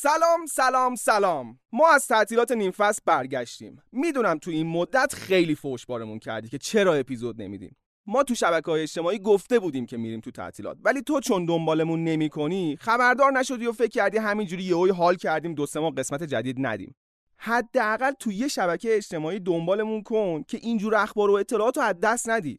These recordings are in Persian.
سلام سلام سلام. ما از تعطیلات نیم فصل برگشتیم. می‌دونم تو این مدت خیلی فوش بارمون کردی که چرا اپیزود نمیدیم. ما تو شبکه های اجتماعی گفته بودیم که میریم تو تعطیلات ولی تو چون دنبالمون نمی‌کنی خبردار نشدی و فکر کردی همینجوری یهو حال کردیم دو سه ماه قسمت جدید ندیم. حداقل تو یه شبکه اجتماعی دنبالمون کن که اینجور اخبار و اطلاعات رو از دست ندی.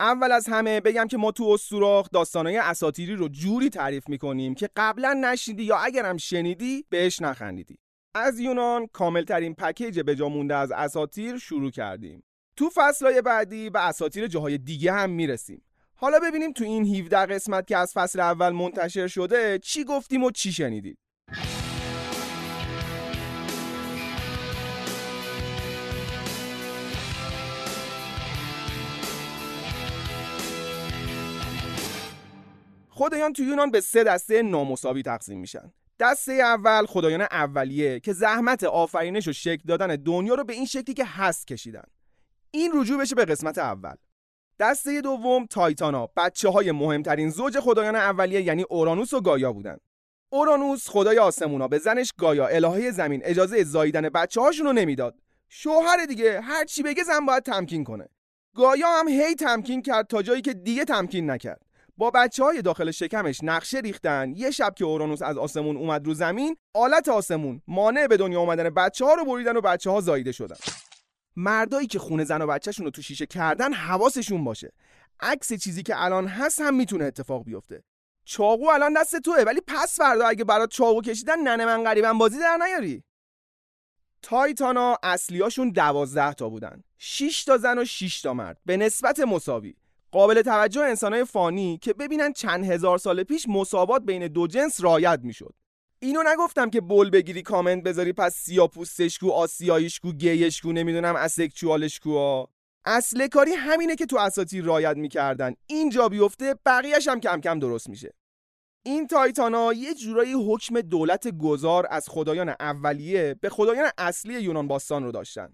اول از همه بگم که ما تو استوراخ داستانهای اساتیری رو جوری تعریف می‌کنیم که قبلا نشنیدی یا اگرم شنیدی بهش نخندیدی. از یونان کاملترین پکیج به جا مونده از اساتیر شروع کردیم. تو فصلهای بعدی به اساتیر جاهای دیگه هم می‌رسیم. حالا ببینیم تو این 17 قسمت که از فصل اول منتشر شده چی گفتیم و چی شنیدید خدایان تو یونان به سه دسته نامساوی تقسیم میشن. دسته اول خدایان اولیه که زحمت آفرینش و شکل دادن دنیا رو به این شکلی که هست کشیدن. این رجوع بشه به قسمت اول. دسته دوم تایتانا بچه های مهمترین زوج خدایان اولیه یعنی اورانوس و گایا بودن. اورانوس خدای آسمونا به زنش گایا الهه زمین اجازه زاییدن بچه هاشون رو نمی‌داد. شوهر دیگه هر چی بگه زن باید تمکین کنه. گایا هم هی تمکین کرد تا جایی که دیگه تمکین نکرد. با بچه های داخل شکمش نقشه ریختن. یه شب که اورانوس از آسمون اومد رو زمین آلت آسمون مانع به دنیا اومدن بچه ها رو بریدن و بچه ها زاییده شدن. مردایی که خونه زن و بچهشون رو تو شیشه کردن حواسشون باشه. عکس چیزی که الان هست هم می‌تونه اتفاق بیفته. چاقو الان دست توه ولی پس فردا اگه برات چاقو کشیدن ننه من غریبم بازی در نیاری. تایتانا اصلیاشون دوازده تا بودن. 6 تا زن و 6 تا مرد. به نسبت مساوی. قابل توجه انسانهای فانی که ببینن چند هزار سال پیش مساوات بین دو جنس رایت می‌شد. اینو نگفتم که بول بگیری کامنت بذاری پس سیا پوستشکو آسیاییشکو گیشکو نمی‌دونم اسکچوالشکو اصل کاری همینه که تو اساتیر رایت می‌کردن. اینجا بیفته بقیهش هم کم کم درست میشه. این تایتانا یه جورایی حکم دولت گذار از خدایان اولیه به خدایان اصلی یونان باستان رو داشتن.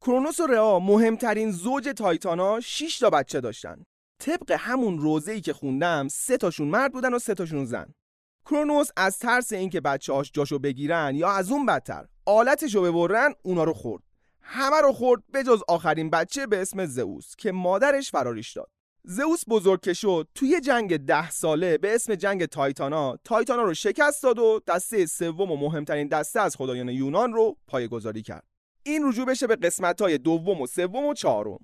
کرونوس و رئا مهمترین زوج تایتانا 6 تا بچه داشتن. طبق همون روزه که خوندم سه تاشون مرد بودن و سه تاشون زن. کرونوس از ترس اینکه بچه‌هاش جاشو بگیرن یا از اون بدتر آلتشو ببرن اونا رو خورد. همه رو خورد به جز آخرین بچه به اسم زئوس که مادرش فراریش داد. زئوس بزرگ که شد توی جنگ ده ساله به اسم جنگ تایتانا تایتانا رو شکست داد و دسته سوم و مهمترین دسته از خدایان یونان رو پایگذاری کرد. این رجوع بشه به قسمت های دوم و سوم و چهارم.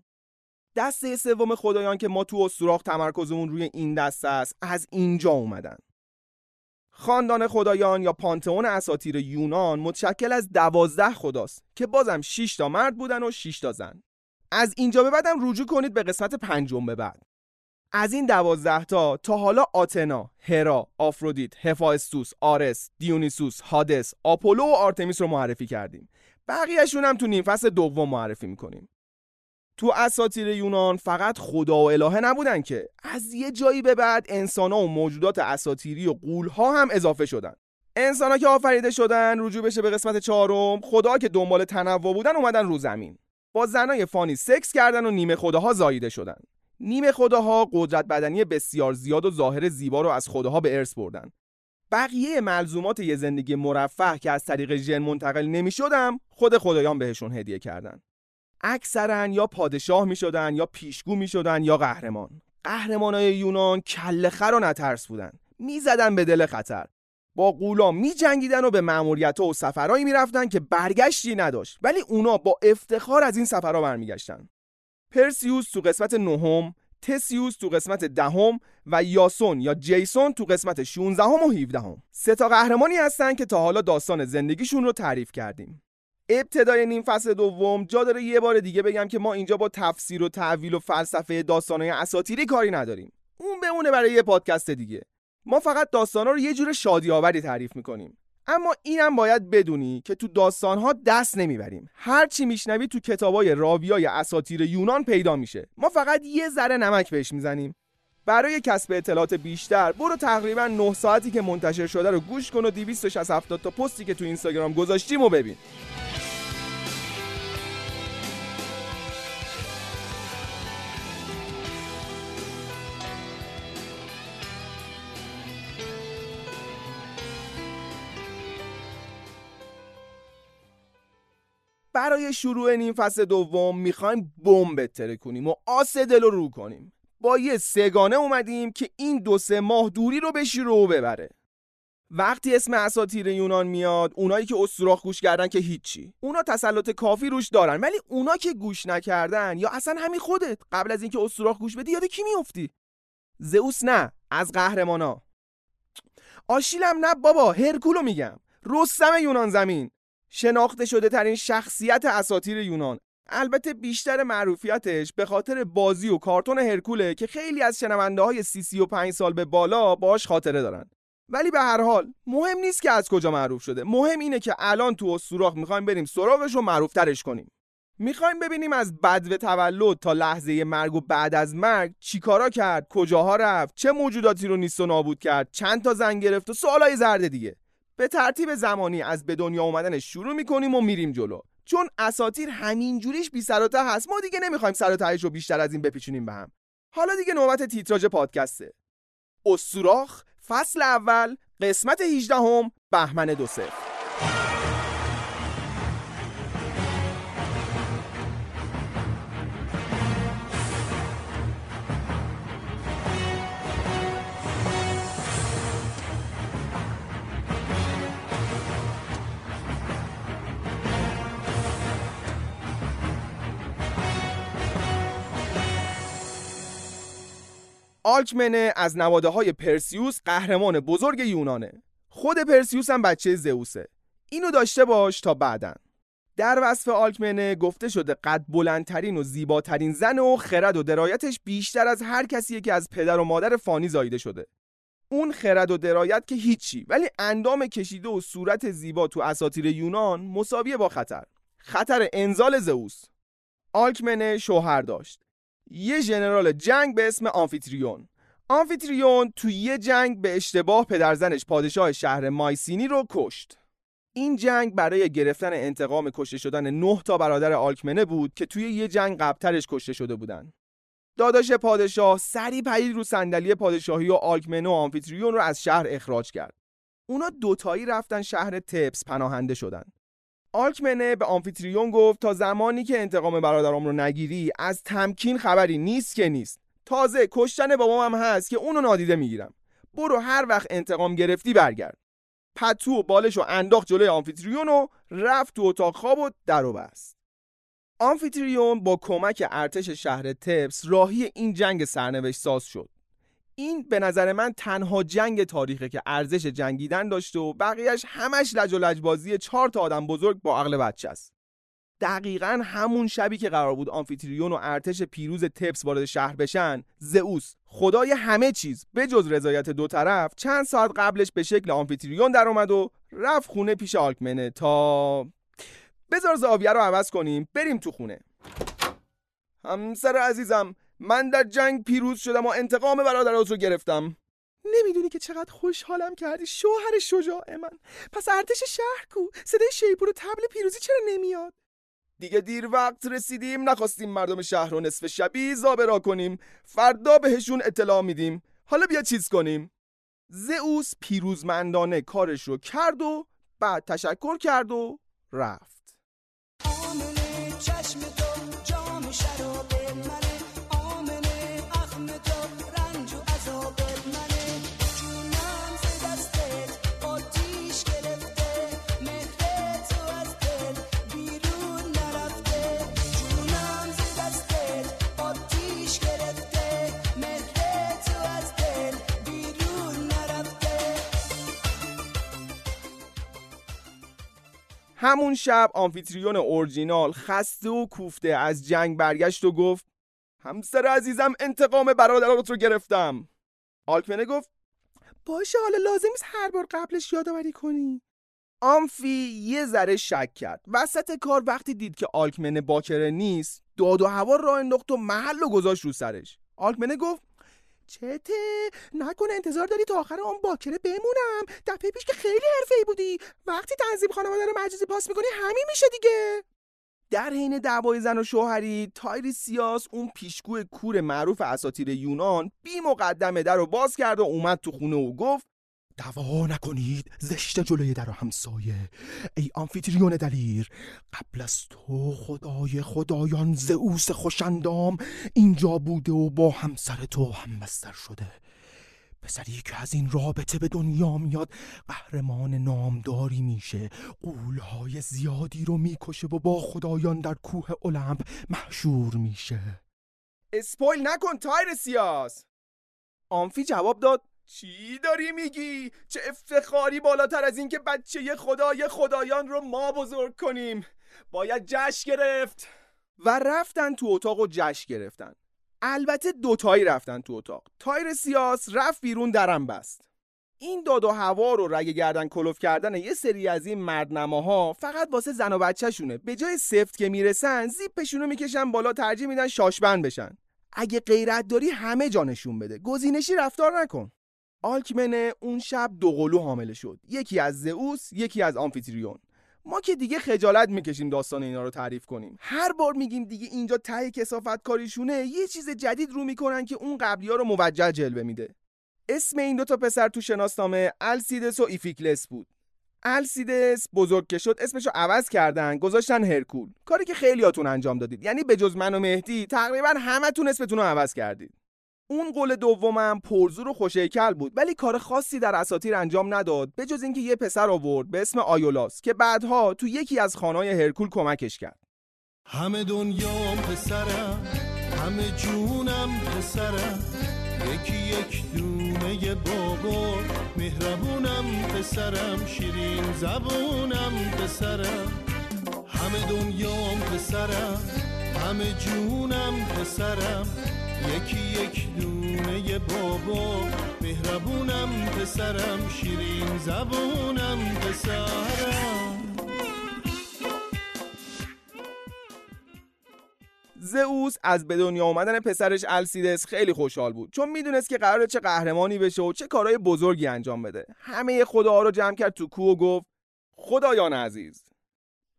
دسته سوم خدایان که ما تو سوراخ تمرکزمون روی این دسته است از اینجا اومدن. خاندان خدایان یا پانتئون اساطیر یونان متشکل از دوازده خداست که بازم 6 تا مرد بودن و 6 تا زن. از اینجا به بعدم رجوع کنید به قسمت پنجم به بعد. از این دوازده تا تا حالا آتنا، هرا، آفرودیت، هفاستوس، آرس، دیونیسوس، هادس، آپولو و آرتمیس رو معرفی کردیم. بقیهشون هم تو نیم فصل دوم معرفی می‌کنیم. تو اساطیر یونان فقط خدا و الهه نبودن که. از یه جایی به بعد انسان و موجودات اساطیری و قول ها هم اضافه شدن. انسان که آفریده شدن رجوع بشه به قسمت چهارم خدا که دنبال تنوع بودن اومدن رو زمین. با زنای فانی سکس کردن و نیمه خداها زاییده شدن. نیمه خداها قدرت بدنی بسیار زیاد و ظاهر زیبا رو از خداها به ارث بردن. بقیه ملزومات یه زندگی مرفه که از طریق ژن منتقل نمی شدم خود خدایان بهشون هدیه کردن. اکثرا یا پادشاه می شدن یا پیشگو می شدن یا قهرمان. قهرمانای یونان کله خر و نترس بودن. می‌زدن به دل خطر. با قولا می جنگیدن و به مأموریت و سفرهایی می‌رفتن که برگشتی نداشت. ولی اونا با افتخار از این سفرها برمیگشتن. پرسیوس تو قسمت نهم تسیوس تو قسمت دهم و یاسون یا جیسون تو قسمت 16 و 17 هم. سه تا قهرمانی هستن که تا حالا داستان زندگیشون رو تعریف کردیم. ابتدای نیم فصل دوم جا داره یه بار دیگه بگم که ما اینجا با تفسیر و تعویل و فلسفه داستانهای اساطیری کاری نداریم. اون بمونه برای یه پادکست دیگه. ما فقط داستانا رو یه جور شادی آوری تعریف می‌کنیم. اما اینم باید بدونی که تو داستانها دست نمی‌بریم. هر چی میشنوی تو کتابای راویای اساطیر یونان پیدا میشه. ما فقط یه ذره نمک بهش می‌زنیم. برای کسب اطلاعات بیشتر برو تقریبا 9 ساعتی که منتشر شده رو گوش کن و 260 تا پستی که تو اینستاگرام گذاشتیم و ببین. برای شروع نیم فصل دوم می‌خوایم بمب بتره کنیم و آس دل رو کنیم. با یه سگانه اومدیم که این دو سه ماه دوری رو بشی رو ببره. وقتی اسم اساتیر یونان میاد اونایی که استوراخ گوش کردن که هیچی. اونا تسلط کافی روش دارن ولی اونا که گوش نکردن یا اصلا همین خودت قبل از اینکه استوراخ گوش بدی یاد کی میافتی؟ زئوس نه از قهرمانا. آشیلم نه بابا هرکولو میگم. رستم یونان زمین. شناخته شده ترین شخصیت اساتیر یونان. البته بیشتر معروفیتش به خاطر بازی و کارتون هرکوله که خیلی از شنونده های سی سی و پنج سال به بالا باش خاطره دارن. ولی به هر حال مهم نیست که از کجا معروف شده. مهم اینه که الان تو سوراخ می‌خوایم بریم سراغش و معروف ترش کنیم. می‌خوایم ببینیم از بدو تولد تا لحظه مرگ و بعد از مرگ چیکارا کرد کجاها رفت چه موجوداتی رو نیست و نابود کرد چند تا زن گرفت و سوالای زرد دیگه. به ترتیب زمانی از به دنیا اومدنش شروع می‌کنیم و میریم جلو. چون اساتیر همینجوریش بی سر هست. ما دیگه نمی‌خوایم سر رو بیشتر از این بپیچونیم به هم. حالا دیگه نوبت تیتراژ پادکسته. اسوراخ فصل اول قسمت 18 هم بهمن دو سفر آلکمنه از نواده های پرسیوس قهرمان بزرگ یونانه. خود پرسیوس هم بچه زئوسه. اینو داشته باش تا بعدن. در وصف آلکمنه گفته شده قد بلندترین و زیباترین زن و خرد و درایتش بیشتر از هر کسیه که از پدر و مادر فانی زایده شده. اون خرد و درایت که هیچی ولی اندام کشیده و صورت زیبا تو اساطیر یونان مساویه با خطر. خطر انزال زئوس. آلکمنه شوهر داشت. یه ژنرال جنگ به اسم آنفیتریون آنفیتریون تو یه جنگ به اشتباه پدرزنش پادشاه شهر مایسینی رو کشت. این جنگ برای گرفتن انتقام کشته شدن نه تا برادر آلکمنه بود که توی یه جنگ قبلترش کشته شده بودن. داداش پادشاه سری پرید رو صندلی پادشاهی و آلکمنه و آنفیتریون رو از شهر اخراج کرد. اونا دوتایی رفتن شهر تپس پناهنده شدن. آلکمنه به آمفیتریون گفت تا زمانی که انتقام برادرام رو نگیری از تمکین خبری نیست که نیست. تازه کشتن بابام هم هست که اونو نادیده می‌گیرم. برو هر وقت انتقام گرفتی برگرد. پتو و بالش و انداخت جلوی آمفیتریون و رفت تو اتاق خواب و در بست. آمفیتریون با کمک ارتش شهر تبس راهی این جنگ سرنوشت ساز شد. این به نظر من تنها جنگ تاریخه که ارزش جنگیدن داشته و بقیهش همش لج و لجبازی چهار تا آدم بزرگ با عقل بچه است. دقیقا همون شبی که قرار بود آمفیتریون و ارتش پیروز تپس وارد شهر بشن زئوس خدای همه چیز به جز رضایت دو طرف چند ساعت قبلش به شکل آمفیتریون در اومد و رفت خونه پیش آلکمنه تا بذار زاویه رو عوض کنیم بریم تو خونه. همسر عزیزم من در جنگ پیروز شدم و انتقام برادرات رو گرفتم. نمی‌دونی که چقدر خوشحالم کردی شوهر شجاع من. پس ارتش شهر کو؟ صدای شیپور و تبل پیروزی چرا نمیاد؟ دیگه دیر وقت رسیدیم نخواستیم مردم شهر رو نصف شبی زابرا کنیم. فردا بهشون اطلاع میدیم. حالا بیا چیز کنیم. زئوس پیروزمندانه کارش رو کرد و بعد تشکر کرد و رفت. همون شب آمفیتریون اورجینال خسته و کوفته از جنگ برگشت و گفت همسر عزیزم انتقام برادرات رو گرفتم. آلکمنه گفت باشه حالا لازم نیست هر بار قبلش یادآوری کنی. آمفی یه ذره شک کرد. وسط کار وقتی دید که آلکمنه باکره نیست داد و هوا را انداخت و محل و گذاشت رو سرش. آلکمنه گفت چته؟ نکنه انتظار داری تا آخر اون باکره بمونم. دفعه پیش که خیلی ای بودی. وقتی تنظیم خانواده رو مجازی پاس می‌کنی همین میشه دیگه. در حین دعوای زن و شوهری تایریسیاس اون پیشگو کور معروف اساطیر یونان بی مقدمه در رو باز کرد و اومد تو خونه و گفت دوا نکنید زشت جلوی در همسایه. ای آنفیتریون دلیر قبل از تو خدای خدایان زئوس خوشندام اینجا بوده و با همسر تو هم بستر شده. پسری که از این رابطه به دنیا میاد قهرمان نامداری میشه. قولهای زیادی رو می‌کشه و با خدایان در کوه المپ محشور میشه. اسپویل نکن تایر سیاس آنفی جواب داد چی داری میگی؟ چه افتخاری بالاتر از این که بچه خدای خدایان رو ما بزرگ کنیم. باید جشن گرفت. و رفتن تو اتاق و جشن گرفتن. البته دوتایی رفتن تو اتاق. تایر سیاس رفت بیرون درم بست. این داد و هوا رو رگ گردن کلوف کردن یه سری از این مردنماها فقط واسه زن و بچهشونه. به جای سفت که می‌رسن زیپشون رو می‌کشن بالا ترجیح میدن شاشبند بشن. اگه غیرت داری همه جانشون بده. گزینشی رفتار نکن. آلکمنه اون شب دو قلو حامله شد. یکی از زئوس یکی از آمفیتریون. ما که دیگه خجالت می‌کشیم داستان اینا رو تعریف کنیم. هر بار میگیم دیگه اینجا ته کسافت کاریشونه یه چیز جدید رو می‌کنن که اون قبلی ها رو موجه جلوه میده. اسم این دو تا پسر تو شناسنامه السیدس و ایفیکلس بود. السیدس بزرگ که شد اسمشو عوض کردن گذاشتن هرکول. کاری که خیلیاتون انجام دادید. یعنی به جز من و مهدی تقریبا همتون اسمتون رو عوض کردید. اون قول دومم پرزور و خوشیکل بود ولی کار خاصی در اساتیر انجام نداد به جز اینکه یه پسر آورد به اسم آیولاس که بعدها تو یکی از خانای هرکول کمکش کرد. همه دنیام پسرم همه جونم پسرم یکی یک دونه بابا مهربونم پسرم شیرین زبونم پسرم. همه دنیام پسرم همه جونم پسرم. یکی یک دونه بابا مهربونم پسرم شیرین زبونم پسرم. زئوس از به دنیا آمدن پسرش السیدس خیلی خوشحال بود. چون می‌دونست که قراره چه قهرمانی بشه و چه کارهای بزرگی انجام بده. همه خداها رو جمع کرد تو کوه و گفت خدایان عزیز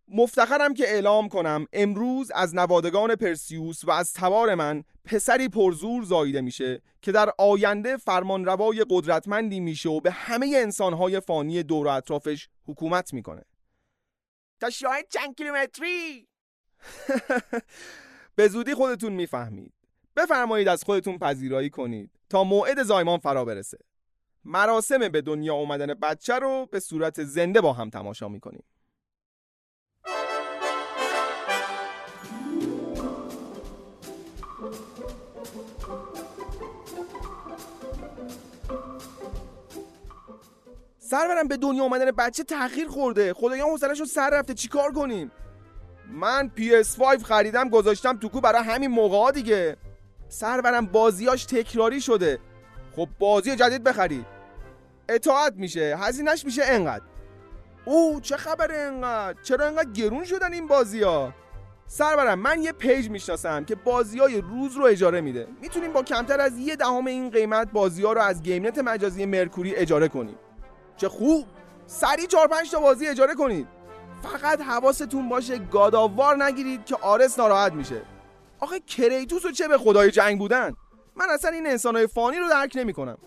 مفتخرم که اعلام کنم امروز از نوادگان پرسیوس و از تبار من پسری پرزور زاییده میشه که در آینده فرمانروای قدرتمندی میشه و به همه انسانهای فانی دور و اطرافش حکومت می‌کنه. تا شاید چند کیلومتری؟ به زودی خودتون می‌فهمید. بفرمایید از خودتون پذیرایی کنید تا موعد زایمان فرا برسه. مراسم به دنیا اومدن بچه رو به صورت زنده با هم تماشا می‌کنیم. سرورم به دنیا آمدن بچه تاخیر خورده. خدایا حوصله‌شو سر رفته. چیکار کنیم؟ من PS5 خریدم گذاشتم تو کو برای همین موقع ها دیگه. سرورم بازیاش تکراری شده. خب بازی جدید بخرید اطاعت میشه. هزینهش میشه انقدر. او چه خبره انقدر؟ چرا انقدر گرون شدن این بازی ها سرورم من یه پیج می‌شناسم که بازی های روز رو اجاره میده. می‌تونیم با کمتر از یه دهم این قیمت بازی ها رو از گیمنت مجازی مرکوری اجاره کنیم. چه خوب. سریع چهار پنج تا بازی اجاره کنید. فقط حواستون باشه God of War نگیرید که آرس ناراحت میشه. آخه کریتوس و چه به خدای جنگ بودن؟ من اصلا این انسانهای فانی رو درک نمی‌کنم.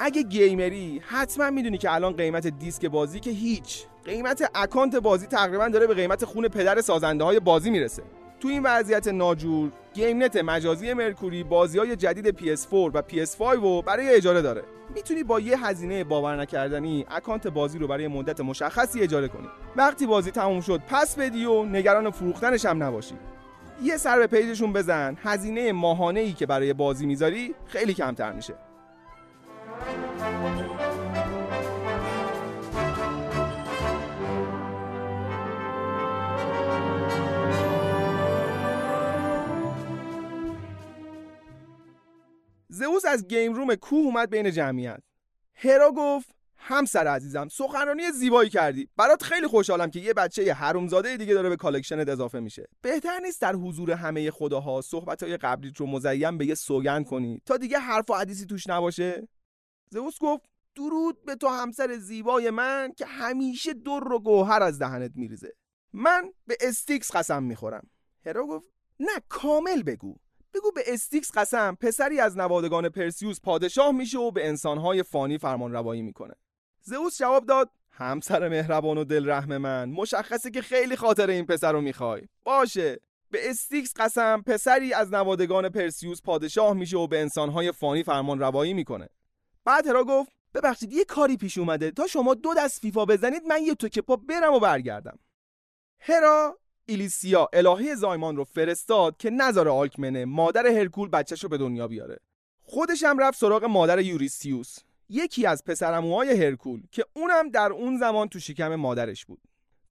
اگه گیمری حتما می‌دونی که الان قیمت دیسک بازی که هیچ. قیمت اکانت بازی تقریبا داره به قیمت خون پدر سازنده های بازی می‌رسه. تو این وضعیت ناجور گیمنت مجازی مرکوری بازی های جدید PS4 و PS5 رو برای اجاره داره. می‌تونی با یه هزینه باور نکردنی اکانت بازی رو برای مدت مشخصی اجاره کنی. وقتی بازی تموم شد پسش بدی و نگران فروختنش هم نباشی. یه سر به پیجشون بزن. هزینه ماهانه ای که برای بازی می‌ذاری خیلی کمتر میشه. زئوس از game room کوه اومد بین جمعیت. هرا گفت همسر عزیزم سخنرانی زیبایی کردی. برات خیلی خوشحالم که یه بچه حرومزاده دیگه داره به collection ت اضافه میشه. بهتر نیست در حضور همه خداها صحبتهای قبلیت رو مزین به یه سوگند کنی تا دیگه حرف و حدیثی توش نباشه؟ زئوس گفت درود به تو همسر زیبای من که همیشه در و گوهر از دهنت میریزه. من به استیکس قسم می‌خورم. هرا گفت نه کامل بگو. بگو به استیکس قسم پسری از نوادگان پرسیوس پادشاه میشه و به انسانهای فانی فرمان روایی می‌کنه. زئوس جواب داد همسر مهربان و دلرحم من مشخصه که خیلی خاطر این پسر رو می‌خوای. باشه. به استیکس قسم پسری از نوادگان پرسیوس پادشاه میشه و به انسانهای فانی فرمان روایی می‌کنه. بعد هرا گفت ببخشید یه کاری پیش اومده. تا شما دو دست فیفا بزنید من یه توک پا برم و برگردم. هرا ایلیسیا الهه زایمان رو فرستاد که نظر آلکمنه مادر هرکول بچهش رو به دنیا بیاره. خودش هم رفت سراغ مادر یوریسیوس یکی از پسرموهای هرکول که اونم در اون زمان تو شکم مادرش بود.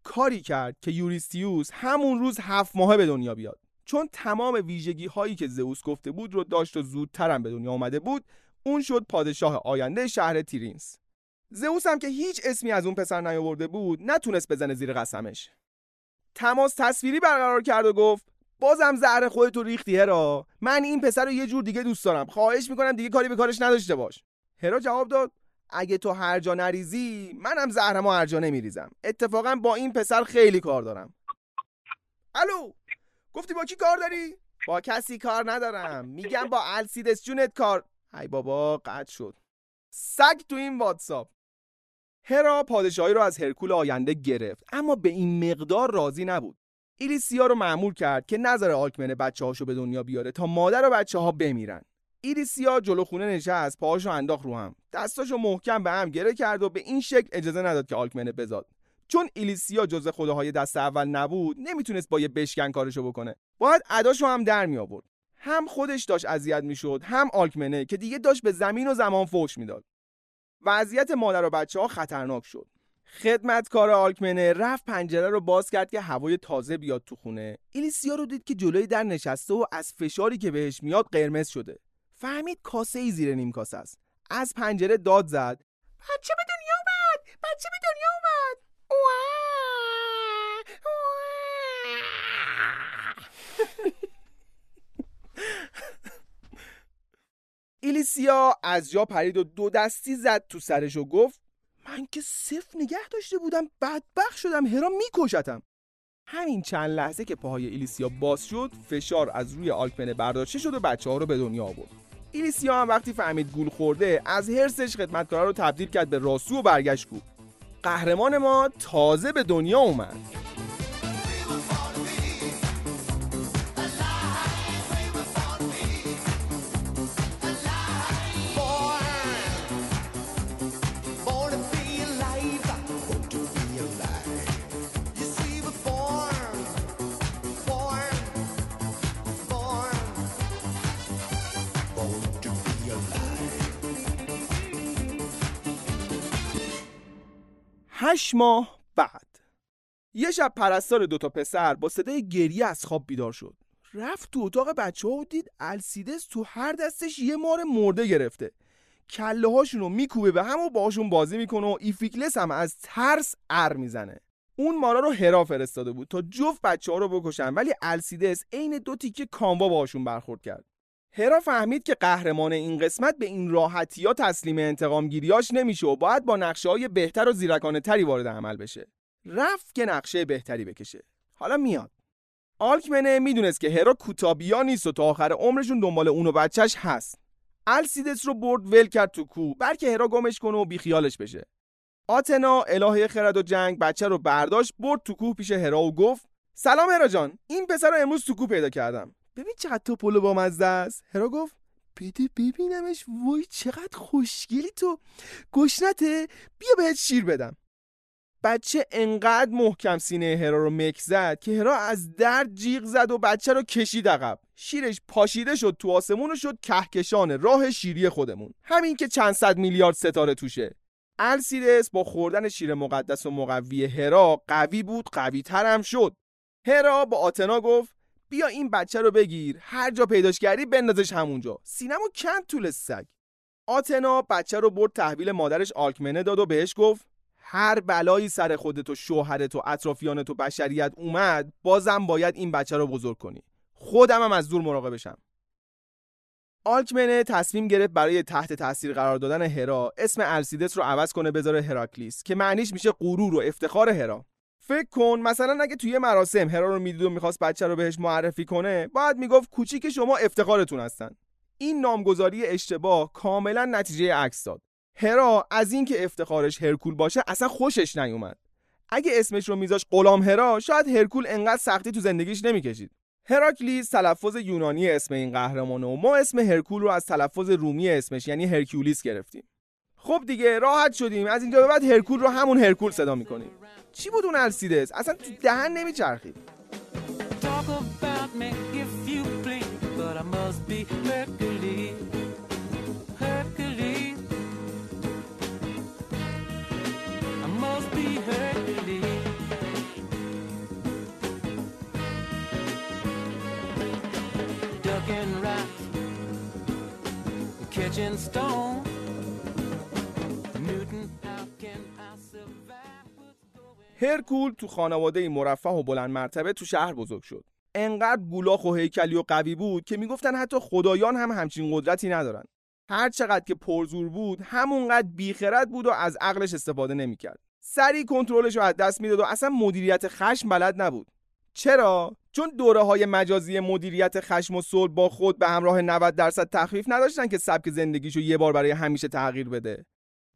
کاری کرد که یوریستیوس همون روز هفت ماهه به دنیا بیاد. چون تمام ویژگی هایی که زئوس گفته بود رو داشت و زودترم به دنیا آمده بود اون شد پادشاه آینده شهر تیرینس. زئوس هم که هیچ اسمی از اون پسر نیاورده بود نتونست بزنه زیر قسمش. تماس تصویری برقرار کرد و گفت بازم زهر خودتو ریختی هرا. من این پسر رو یه جور دیگه دوست دارم. خواهش می‌کنم دیگه کاری به کارش نداشته باش. هرا جواب داد اگه تو هر جا نریزی منم زهرمو هر جا نمیریزم. اتفاقا با این پسر خیلی کار دارم. الو! گفتی با کی کار داری? با کسی کار ندارم. میگم با السیدس جونت کار. ای بابا قطع شد. سگ تو این واتساپ. هرا پادشاهی رو از هرکول آینده گرفت اما به این مقدار راضی نبود. ایلیسیا رو معمول کرد که نظر آلکمن بچه هاشو به دنیا بیاره تا مادر و بچه ها بمیرن. ایلیسیا جلو خونه نشست پاهاشو انداخت رو هم. دستاشو محکم به هم گره کرد و به این شکل اجازه نداد که آلکمنه بزاد. چون ایلیسیا جز خداهای دست اول نبود نمی‌تونست با یه بشکن کارشو بکنه. باید اداشو هم در می آورد هم خودش داشت اذیت می‌شد هم آلکمنه که دیگه داشت به زمین و زمان فوش می‌داد. وضعیت مادر و بچه ها خطرناک شد. خدمتکار آلکمنه رفت پنجره رو باز کرد که هوای تازه بیاد تو خونه. ایلیسیا رو دید که جلوی در نشسته و از فشاری که بهش میاد قرمز شده. فهمید کاسه ای زیر نیم کاسه است. از پنجره داد زد. بچه به دنیا اومد! بچه به دنیا اومد! ایلیسیا از جا پرید و دو دستی زد تو سرش و گفت من که صفر نگه داشته بودم بدبخ شدم هرا میکشتم. همین چند لحظه که پاهای ایلیسیا باز شد فشار از روی آلکمنه برداشته شد و بچه ها رو به دنیا آورد. ایلیسیا هم وقتی فهمید گول خورده از هرسش خدمتکارا رو تبدیل کرد به راسو و برگشت گفت. قهرمان ما تازه به دنیا اومد. هشت ماه بعد. یه شب پرستار دوتا پسر با صدای گریه از خواب بیدار شد. رفت تو اتاق بچه ها و دید السیدس تو هر دستش یه مار مرده گرفته. کله هاشون رو میکوبه به هم و باشون بازی می‌کنه و ایفیکلس هم از ترس ار می‌زنه. اون مارا رو هرا فرستاده بود تا جفت بچه ها رو بکشن ولی السیدس عین دو تیکه کاموا باشون برخورد کرد. هرا فهمید که قهرمان این قسمت به این راحتی ها تسلیم انتقام گیریاش نمیشه و باید با نقشه های بهتر و زیرکانه تری وارد عمل بشه. رفت که نقشه بهتری بکشه. حالا میاد. آلکمنه می‌دونست که هرا کوتابیا نیست و تا آخر عمرشون دنبال اون و بچهش هست. السیدس رو برد ول کرد تو کو بلکه هرا گمش کنه و بیخیالش بشه. آتنا الهه خرد و جنگ بچه رو برداشت برد تو کوه پیش هرا و گفت سلام هرا جان این پسر رو امروز تو کو پیدا کردم. ببین چقدر تو پلو با است. هرا گفت بده ببینمش وای چقدر خوشگلی تو. گشنته بیا بهت شیر بدم. بچه انقدر محکم سینه هرا رو مک زد که هرا از درد جیغ زد و بچه رو کشید عقب. شیرش پاشیده شد تو آسمون و شد کهکشان راه شیری خودمون. همین که چند صد میلیارد ستاره توشه. السیدس با خوردن شیر مقدس و مقوی هرا قوی بود قوی ترم شد. هرا با آتنا گفت بیا این بچه رو بگیر. هر جا پیداش کردی بندازش همونجا. سینمو کند طول سگ. آتنا بچه رو برد تحویل مادرش آلکمنه داد و بهش گفت هر بلایی سر خودت و شوهرت و اطرافیانت و بشریت اومد بازم باید این بچه رو بزرگ کنی. خودم هم از دور مراقبشم آلکمنه تصمیم گرفت برای تحت تاثیر قرار دادن هرا اسم السیدس رو عوض کنه بذاره هراکلیس که معنیش میشه غرور و افتخار هرا. فکر کن مثلا اگه توی مراسم هرا رو می‌دید و می‌خواست بچه رو بهش معرفی کنه باید می‌گفت کوچیک شما افتخارتون هستن. این نامگذاری اشتباه کاملا نتیجه عکس داد. هرا از اینکه افتخارش هرکول باشه اصلا خوشش نیومد. اگه اسمش رو میذاش غلام هرا شاید هرکول انقدر سختی تو زندگیش نمی‌کشید. هراکلیس تلفظ یونانی اسم این قهرمانه و ما اسم هرکول رو از تلفظ رومی اسمش یعنی هرکولیس گرفتیم. خب دیگه راحت شدیم. از اینجا به بعد هرکول رو همون هرکول صدا می‌کنیم. چی بود اون السیدس؟ اصلا تو دهن نمیچرخید. هرکول تو خانواده مرفه و بلند مرتبه تو شهر بزرگ شد. انقدر گولاخ و هیکلی و قوی بود که می‌گفتن حتی خدایان هم همچین قدرتی ندارن. هر چقدر که پرزور بود همونقدر بیخرد بود و از عقلش استفاده نمی‌کرد. سریع کنترلش رو از دست می‌داد و اصلا مدیریت خشم بلد نبود. چرا؟ چون دوره های مجازی مدیریت خشم و صلح با خود به همراه 90 درصد تخفیف نداشتن که سبک زندگیشو یه بار برای همیشه تغییر بده.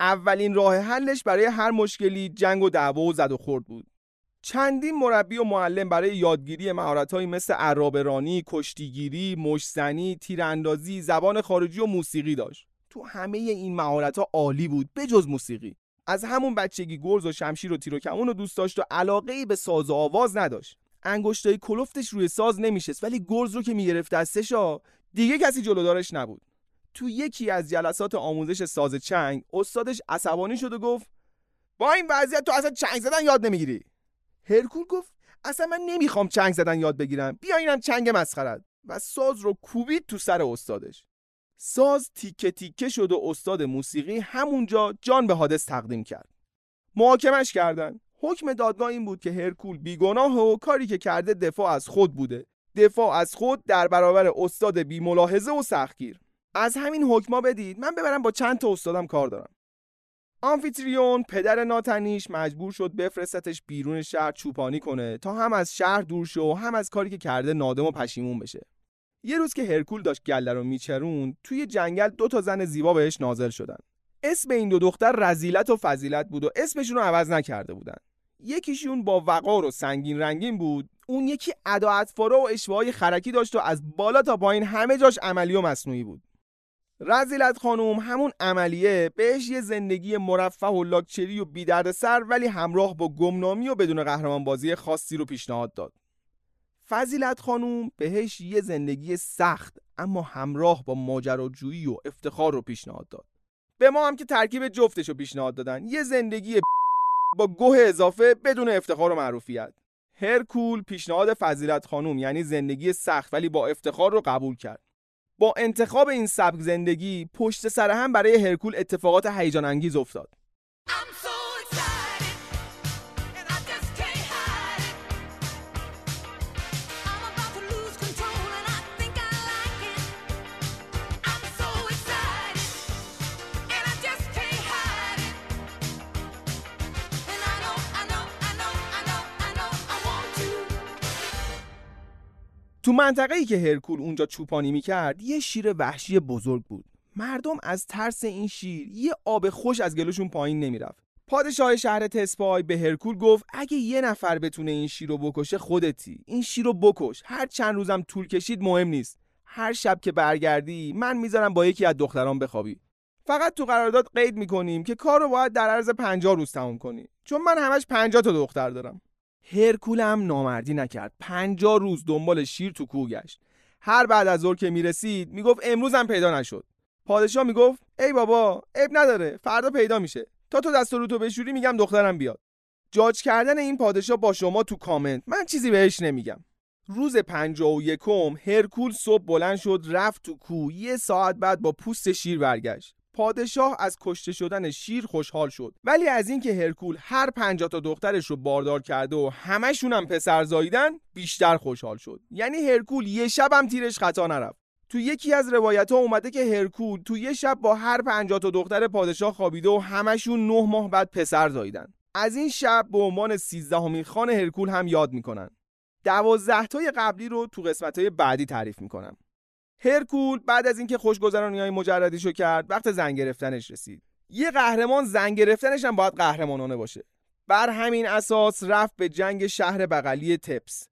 اولین راه حلش برای هر مشکلی جنگ و دعوا و زد و خورد بود. چندین مربی و معلم برای یادگیری مهارت‌هایی مثل عرابرانی، کشتیگیری، مشزنی، تیراندازی، زبان خارجی و موسیقی داشت. تو همه این مهارت‌ها عالی بود بجز موسیقی. از همون بچگی گرز و شمشیر و تیر و کمون رو دوست داشت و علاقه ای به ساز و آواز نداشت. انگشتای کلفتش روی ساز نمیشست ولی گرز رو که می‌گرفت دستشا دیگه کسی جلودارش نبود. تو یکی از جلسات آموزش ساز چنگ استادش عصبانی شد و گفت با این وضعیت تو اصلا چنگ زدن یاد نمی‌گیری. هرکول گفت اصلا من نمی‌خوام چنگ زدن یاد بگیرم. بیا اینم چنگ مسخرت. و ساز رو کوبید تو سر استادش. ساز تیکه تیکه شد و استاد موسیقی همونجا جان به حادث تقدیم کرد. محاکمش کردن. حکم دادگاه این بود که هرکول بیگناه و کاری که کرده دفاع از خود بوده. دفاع از خود در برابر استاد بی ملاحظه و سختگیر. از همین حکما بدید من ببرم با چند تا استادم کار دارم. آمفیتریون پدر ناتنیش مجبور شد بفرستتش بیرون شهر چوپانی کنه تا هم از شهر دور شو و هم از کاری که کرده نادم و پشیمون بشه. یه روز که هرکول داشت گله رو میچرون توی جنگل دو تا زن زیبا بهش نازل شدن. اسم این دو دختر رزیلت و فضیلت بود و اسمشون رو عوض نکرده بودن. یکیشون با وقار و سنگین رنگین بود اون یکی ادا و اشوهای خرکی داشت و از بالا تا پایین همه جاش عملی و مصنوعی بود. رزیلت خانوم همون عملیه. بهش یه زندگی مرفه و لاکچری و بیدرد سر ولی همراه با گمنامی و بدون قهرمان بازی خاصی رو پیشنهاد داد. فضیلت خانوم بهش یه زندگی سخت اما همراه با ماجراجویی و افتخار رو پیشنهاد داد. به ما هم که ترکیب جفتش رو پیشنهاد دادن. یه زندگی با گوه اضافه بدون افتخار و معروفیت. هرکول پیشنهاد فضیلت خانوم یعنی زندگی سخت ولی با افتخار رو قبول کرد. با انتخاب این سبک زندگی پشت سر هم برای هرکول اتفاقات هیجان انگیز افتاد. تو منطقه ای که هرکول اونجا چوپانی می‌کرد یه شیر وحشی بزرگ بود. مردم از ترس این شیر یه آب خوش از گلوشون پایین نمی‌رفت. پادشاه شهر تسپای به هرکول گفت اگه یه نفر بتونه این شیر رو بکشه خودتی. این شیر رو بکش. هر چند روزم طول کشید مهم نیست. هر شب که برگردی من می‌ذارم با یکی از دختران بخوابی. فقط تو قرارداد قید می‌کنیم که کار رو باید در عرض 50 روز تموم کنی. چون من همش 50 تا دختر دارم. هرکول هم نامردی نکرد. پنجاه روز دنبال شیر تو کوه گشت. هر بعد از ظهر که می‌رسید می‌گفت امروز هم پیدا نشد. پادشاه می‌گفت ای بابا عیب نداره فردا پیدا میشه. تا تو دست رو بشوری میگم دخترم بیاد. جاج کردن این پادشاه با شما تو کامنت. من چیزی بهش نمیگم. روز پنجاه و یکم هرکول صبح بلند شد رفت تو کوه. یه ساعت بعد با پوست شیر برگشت. پادشاه از کشته شدن شیر خوشحال شد. ولی از اینکه هرکول هر پنجاه تا دخترش رو باردار کرده و همشون هم پسر زاییدن بیشتر خوشحال شد. یعنی هرکول یه شب هم تیرش خطا نرفت. تو یکی از روایت ها اومده که هرکول تو یه شب با هر پنجاه تا دختر پادشاه خوابیده و همشون نه ماه بعد پسر زاییدن. از این شب به عنوان سیزدهمین خان هرکول هم یاد می‌کنن. دوازده تای قبلی رو تو قسمت های بعدی تعریف می‌کنم. هرکول بعد از اینکه خوشگذرانی های مجردیشو کرد وقت زن گرفتنش رسید. یه قهرمان زن گرفتنش هم باید قهرمانانه باشه. بر همین اساس رفت به جنگ شهر بغلی تپس.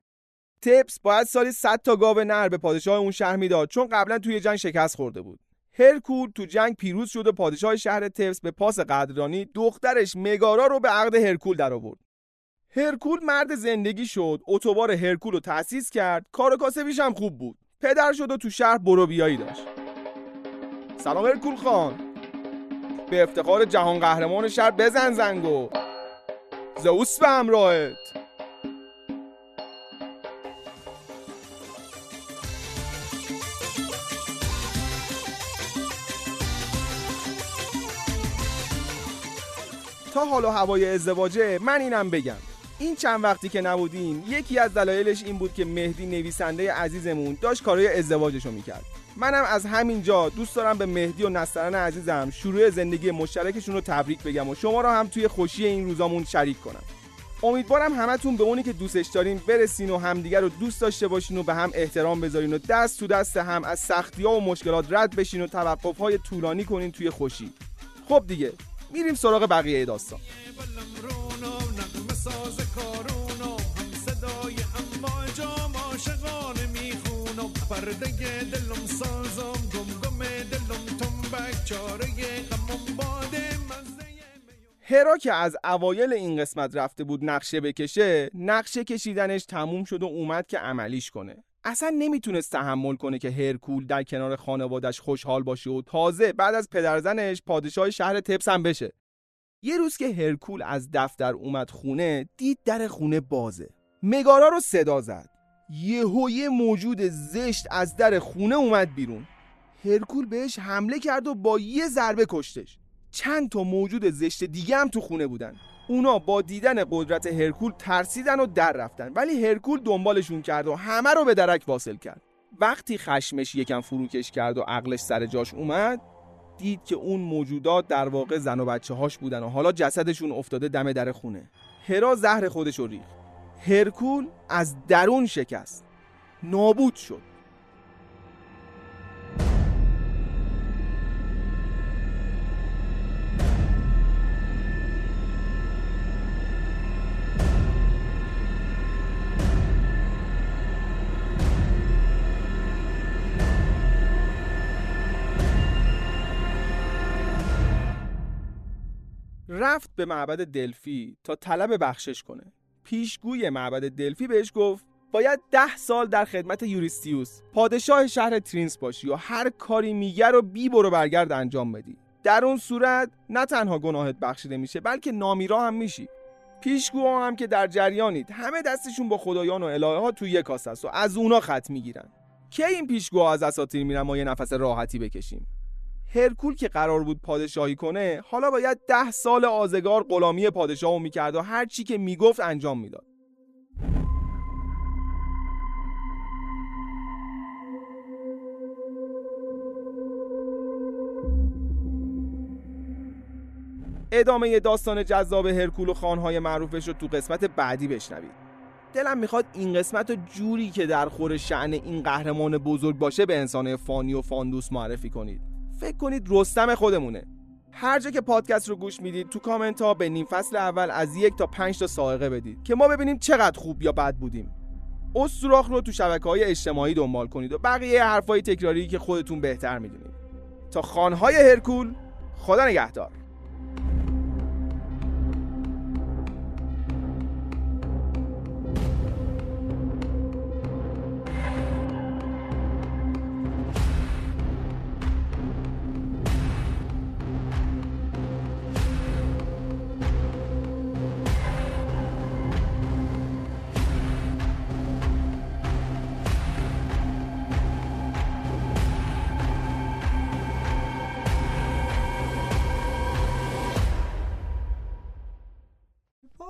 تپس باید سالی 100 تا گاو نر به پادشاه اون شهر می‌داد چون قبلا توی جنگ شکست خورده بود. هرکول تو جنگ پیروز شد و پادشاه شهر تپس به پاس قدرانی دخترش مگارا رو به عقد هرکول در آورد هرکول مرد زندگی شد اتوبار هرکول رو تأسیس کرد کار کاسبیش هم خوب بود. پدر شد و تو شهر برو بیایی داشت. سلام هرکول خان. به افتخار جهان قهرمان شهر بزن زنگو زئوس به همراهت. تا حال و هوای ازدواجه من اینم بگم. این چند وقتی که نبودین یکی از دلایلش این بود که مهدی نویسنده عزیزمون داشت کارهای ازدواجشو می‌کرد. منم از همینجا دوست دارم به مهدی و نسترن عزیزم شروع زندگی مشترکشون رو تبریک بگم و شما رو هم توی خوشی این روزامون شریک کنم. امیدوارم همتون به اونی که دوستش دارین برسین و همدیگر رو دوست داشته باشین و به هم احترام بذارین و دست تو دست هم از سختی ها و مشکلات رد بشین و توقف های طولانی کنین توی خوشی. خب دیگه میریم سراغ بقیه داستان. هرا که از اوایل این قسمت رفته بود نقشه بکشه نقشه کشیدنش تموم شد و اومد که عملیش کنه. اصلا نمی‌تونست تحمل کنه که هرکول در کنار خانوادش خوشحال باشه و تازه بعد از پدرزنش پادشاه شهر تپس هم بشه. یه روز که هرکول از دفتر اومد خونه دید در خونه بازه. مگارا رو صدا زد. یهو یه موجود زشت از در خونه اومد بیرون. هرکول بهش حمله کرد و با یه ضربه کشتش. چند تا موجود زشت دیگه هم تو خونه بودن. اونا با دیدن قدرت هرکول ترسیدن و در رفتن. ولی هرکول دنبالشون کرد و همه رو به درک واصل کرد. وقتی خشمش یکم فروکش کرد و عقلش سر جاش اومد دید که اون موجودات در واقع زن و بچه هاش بودن و حالا جسدشون افتاده دم در خونه. هرا زهر خودش رو ریخت. هرکول از درون شکست. نابود شد. رفت به معبد دلفی تا طلب بخشش کنه. پیشگوی معبد دلفی بهش گفت باید ده سال در خدمت یوریستیوس. پادشاه شهر ترینس باشی و هر کاری میگه رو بی برو برگرد انجام بدی. در اون صورت نه تنها گناهت بخشیده میشه بلکه نامیرا هم میشی. پیشگوها هم که در جریانید همه دستشون با خدایان و الهه ها توی یک کاسه است و از اونا خط می‌گیرن. کی این پیشگوها از اساطیر میرن ما یه نفس راحتی بکشیم؟ هرکول که قرار بود پادشاهی کنه حالا باید ده سال آزگار غلامی پادشاهو می‌کرد و هر چی که می‌گفت انجام می‌داد. ادامه داستان جذاب هرکول و خانهای معروفش رو تو قسمت بعدی بشنوید. دلم می‌خواد این قسمت رو جوری که در خور شعن این قهرمان بزرگ باشه به انسان فانی و فاندوس معرفی کنید. فکر کنید رستم خودمونه. هر جا که پادکست رو گوش می‌دید تو کامنت ها به نیم فصل اول از یک تا پنج تا سائقه بدید که ما ببینیم چقدر خوب یا بد بودیم. استراخ رو تو شبکه های اجتماعی دنبال کنید و بقیه حرفای تکراری که خودتون بهتر می‌دونید. تا خانهای هرکول خدا نگهدار.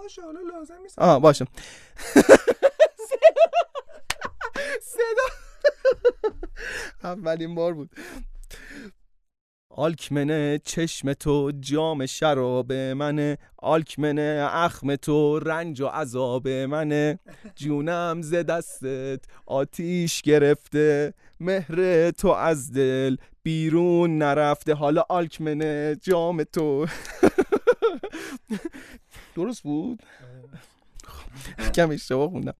باشه حالا لازم نیست. آه باشه. صدا. اولین بار بود. آلکمنه چشم تو جام شراب منه. آلکمنه اخم تو رنج و عذاب منه. جونم ز دستت آتیش گرفته. مهر تو از دل بیرون نرفته. حالا آلکمنه جام تو. درست بود؟ کم اشتباه خوندم.